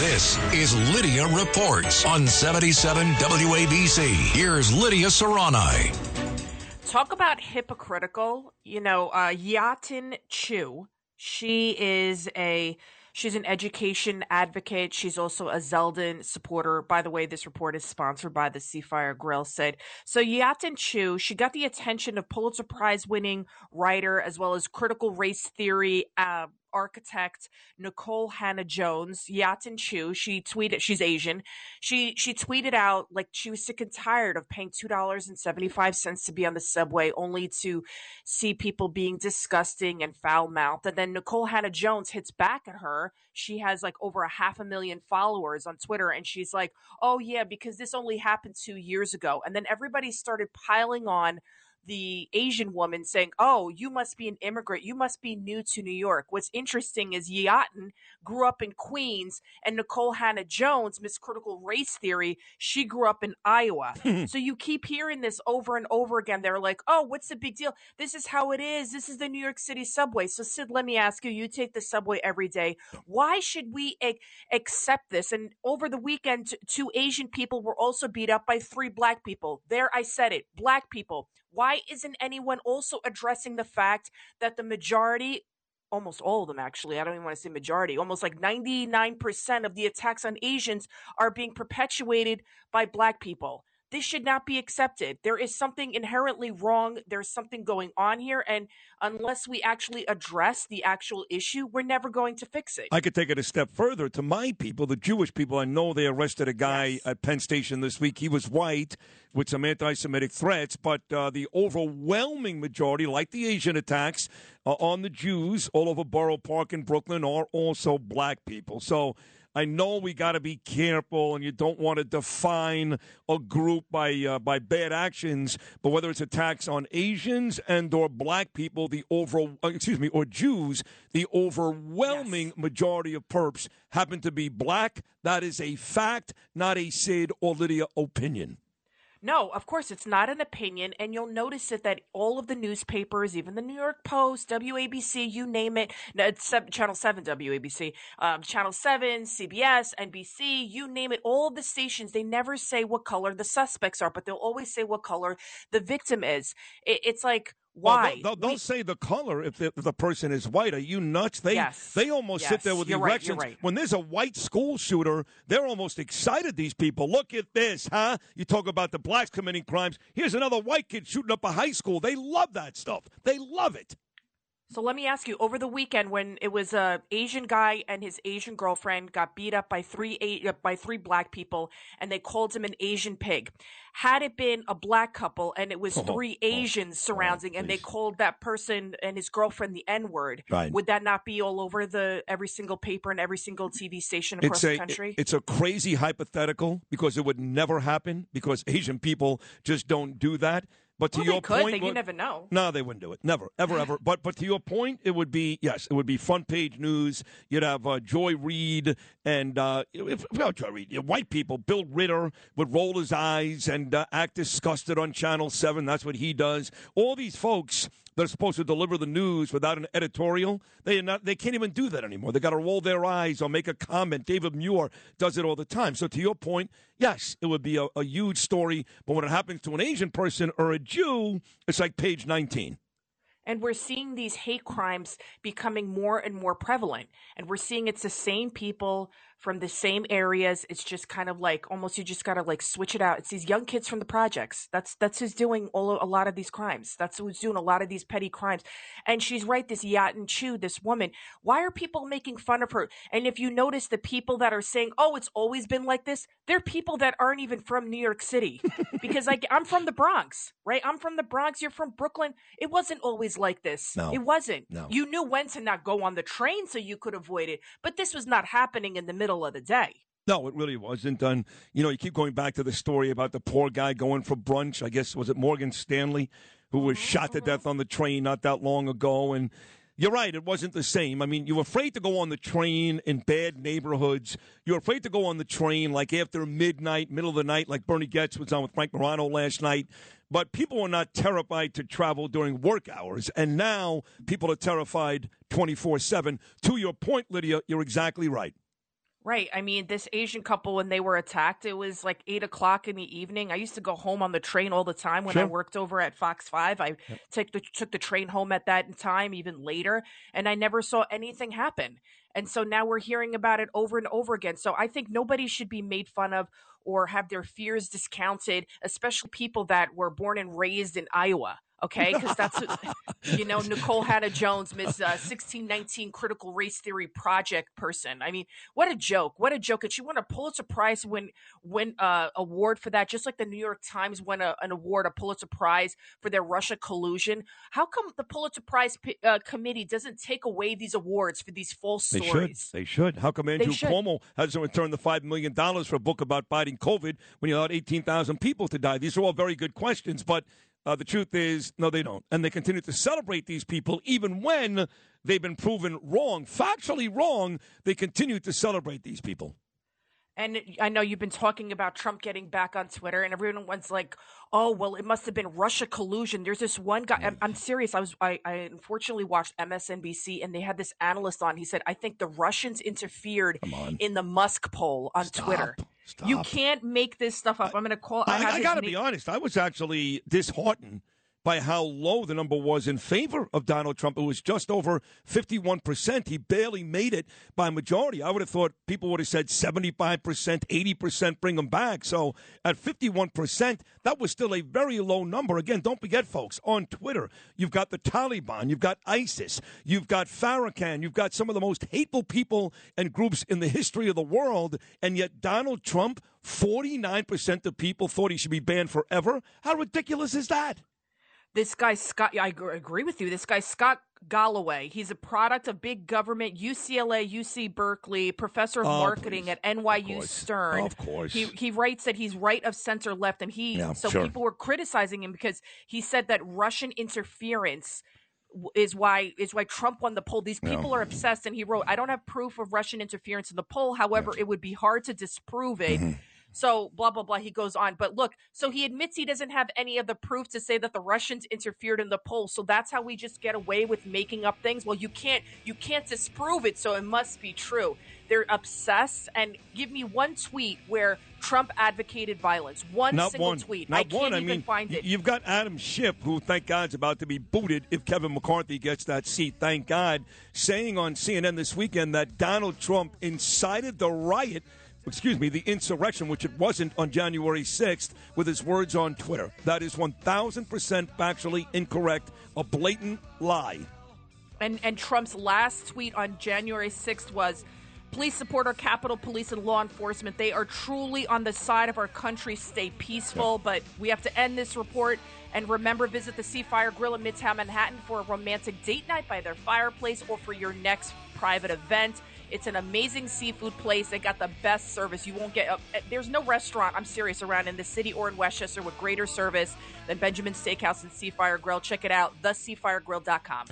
This is Lidia Reports on 77 WABC. Here's Lidia Serrani. Talk about hypocritical. You know, uh, Yatin Chu, she is a She's an education advocate. She's also a Zeldin supporter. By the way, this report is sponsored by the Seafire Grill. Said so. Yatin Chu, she got the attention of Pulitzer Prize winning writer as well as critical race theory uh, architect Nicole Hannah-Jones, Yatin Chu. She tweeted, she's Asian. She she tweeted out like she was sick and tired of paying two dollars and seventy five cents to be on the subway, only to see people being disgusting and foul mouthed. And then Nicole Hannah-Jones hits back at her. She has like over a half a million followers on Twitter, and she's like, "Oh yeah, because this only happened two years ago." And then everybody started piling on the Asian woman saying, Oh, you must be an immigrant. You must be new to New York. What's interesting is Yatin grew up in Queens and Nicole Hannah-Jones, Miss Critical Race Theory, she grew up in Iowa. so you keep hearing this over and over again. They're like, Oh, what's the big deal? This is how it is. This is the New York City subway. So, Sid, let me ask you you take the subway every day. Why should we accept this? And over the weekend, two Asian people were also beat up by three black people. There, I said it black people. Why isn't anyone also addressing the fact that the majority, almost all of them actually, I don't even want to say majority, almost like 99% of the attacks on Asians are being perpetuated by black people? This should not be accepted. There is something inherently wrong. There's something going on here. And unless we actually address the actual issue, we're never going to fix it. I could take it a step further to my people, the Jewish people. I know they arrested a guy yes. at Penn Station this week. He was white with some anti Semitic threats, but uh, the overwhelming majority, like the Asian attacks uh, on the Jews all over Borough Park in Brooklyn, are also black people. So, I know we got to be careful, and you don't want to define a group by uh, by bad actions. But whether it's attacks on Asians and or black people, the over uh, excuse me or Jews, the overwhelming yes. majority of perps happen to be black. That is a fact, not a Sid or Lidia opinion. No, of course, it's not an opinion. And you'll notice it that all of the newspapers, even the New York Post, WABC, you name it, Channel 7, WABC, um, Channel 7, CBS, NBC, you name it, all the stations, they never say what color the suspects are, but they'll always say what color the victim is. It, it's like, why? Well, they'll, they'll, we, say the color if the, if the, person is white. Are you nuts? They yes, they almost yes, sit there with you're erections. Right, right. When there's a white school shooter, they're almost excited. These people, look at this, huh? You talk about the blacks committing crimes. Here's another white kid shooting up a high school. They love that stuff. They love it. So let me ask you: Over the weekend, when it was a Asian guy and his Asian girlfriend got beat up by three uh, by three black people, and they called him an Asian pig. Had it been a black couple and it was oh, three oh, Asians oh, surrounding, oh, and they called that person and his girlfriend the N word, right. would that not be all over the every single paper and every single TV station across a, the country? It's a crazy hypothetical because it would never happen because Asian people just don't do that. But to well, your could, point, you never know. No, they wouldn't do it. Never, ever, ever. But but to your point, it would be yes, it would be front page news. You'd have uh, Joy Reid and uh, if, well, Joy Reid, white people. Bill Ritter would roll his eyes and uh, act disgusted on Channel Seven. That's what he does. All these folks that are supposed to deliver the news without an editorial, they not. They can't even do that anymore. They got to roll their eyes or make a comment. David Muir does it all the time. So to your point, yes, it would be a, a huge story. But when it happens to an Asian person or a Jew, it's like page nineteen. And we're seeing these hate crimes becoming more and more prevalent. And we're seeing it's the same people from the same areas. It's just kind of like almost you just gotta like switch it out. It's these young kids from the projects. That's that's who's doing all a lot of these crimes. That's who's doing a lot of these petty crimes. And she's right, this Yatin Chu, this woman. Why are people making fun of her? And if you notice the people that are saying, "Oh, it's always been like this," they're people that aren't even from New York City. because like I'm from the Bronx, right? I'm from the Bronx. You're from Brooklyn. It wasn't always like this. No, it wasn't. No. You knew when to not go on the train so you could avoid it. But this was not happening in the middle of the day. No, it really wasn't. And, you know, you keep going back to the story about the poor guy going for brunch. I guess, was it Morgan Stanley, who was mm-hmm, shot to mm-hmm. death on the train not that long ago? And you're right, it wasn't the same. I mean, you're afraid to go on the train in bad neighborhoods. You're afraid to go on the train like after midnight, middle of the night, like Bernie Goetz was on with Frank Morano last night. But people were not terrified to travel during work hours. And now people are terrified 24 7. To your point, Lidia, you're exactly right. Right. I mean, this Asian couple, when they were attacked, it was like eight o'clock in the evening. I used to go home on the train all the time when Sure. I worked over at Fox Five. I took the took the train home at that time, even later, and I never saw anything happen. And so now we're hearing about it over and over again. So I think nobody should be made fun of or have their fears discounted, especially people that were born and raised in Iowa. Okay, because that's you know Nicole Hannah Jones, Miss uh, sixteen nineteen critical race theory project person. I mean, what a joke! What a joke! And she won a Pulitzer Prize win win uh, award for that, just like the New York Times won a, an award, a Pulitzer Prize for their Russia collusion. How come the Pulitzer Prize uh, committee doesn't take away these awards for these false They stories? should. They should. How come Andrew should. Cuomo hasn't returned the $5 million for a book about fighting COVID when you allowed 18,000 people to die? These are all very good questions, but uh, the truth is, no, they don't. And they continue to celebrate these people even when they've been proven wrong, factually wrong. They continue to celebrate these people. And I know you've been talking about Trump getting back on Twitter, and everyone everyone's like, "Oh, well, it must have been Russia collusion." There's this one guy. I'm, I'm serious. I was. I, I unfortunately watched MSNBC, and they had this analyst on. He said, "I think the Russians interfered in the Musk poll on Stop. Twitter. Stop. You can't make this stuff up." I'm going to call. I, I, I got to be honest. I was actually disheartened by how low the number was in favor of Donald Trump. It was just over 51%. He barely made it by majority. I would have thought people would have said 75%, 80% bring him back. So at 51%, that was still a very low number. Again, don't forget, folks, on Twitter, you've got the Taliban, you've got ISIS, you've got Farrakhan, you've got some of the most hateful people and groups in the history of the world, and yet Donald Trump, 49% of people thought he should be banned forever. How ridiculous is that? This guy Scott. I agree with you. This guy Scott Galloway. He's a product of big government, UCLA, UC Berkeley, professor of Oh, marketing please. at NYU course. Stern. Of course. He he writes that he's right of center left, and he Yeah, so sure. people were criticizing him because he said that Russian interference is why is why Trump won the poll. These people are obsessed, and he wrote, "I don't have proof of Russian interference in the poll. However, it would be hard to disprove it." Mm-hmm. So blah blah blah. He goes on, but look, so he admits he doesn't have any of the proof to say that the Russians interfered in the poll. So that's how we just get away with making up things. Well, you can't you can't disprove it, so it must be true. They're obsessed. And give me one tweet where Trump advocated violence. One Not single one. tweet. Not I can't one. I even mean, find it. you've got Adam Schiff, who, thank God, is about to be booted if Kevin McCarthy gets that seat. Thank God, saying on CNN this weekend that Donald Trump incited the riot. Excuse me, the insurrection, which it wasn't on January 6th, with his words on Twitter. That is 1,000% factually incorrect, a blatant lie. And and Trump's last tweet on January 6th was Please support our Capitol Police and law enforcement. They are truly on the side of our country. Stay peaceful. But we have to end this report. And remember, visit the Sea Fire Grill in Midtown Manhattan for a romantic date night by their fireplace or for your next private event. It's an amazing seafood place. They got the best service. You won't get. Uh, there's no restaurant. I'm serious around in the city or in Westchester with greater service than Benjamin Steakhouse and Seafire Grill. Check it out. TheSeafireGrill.com.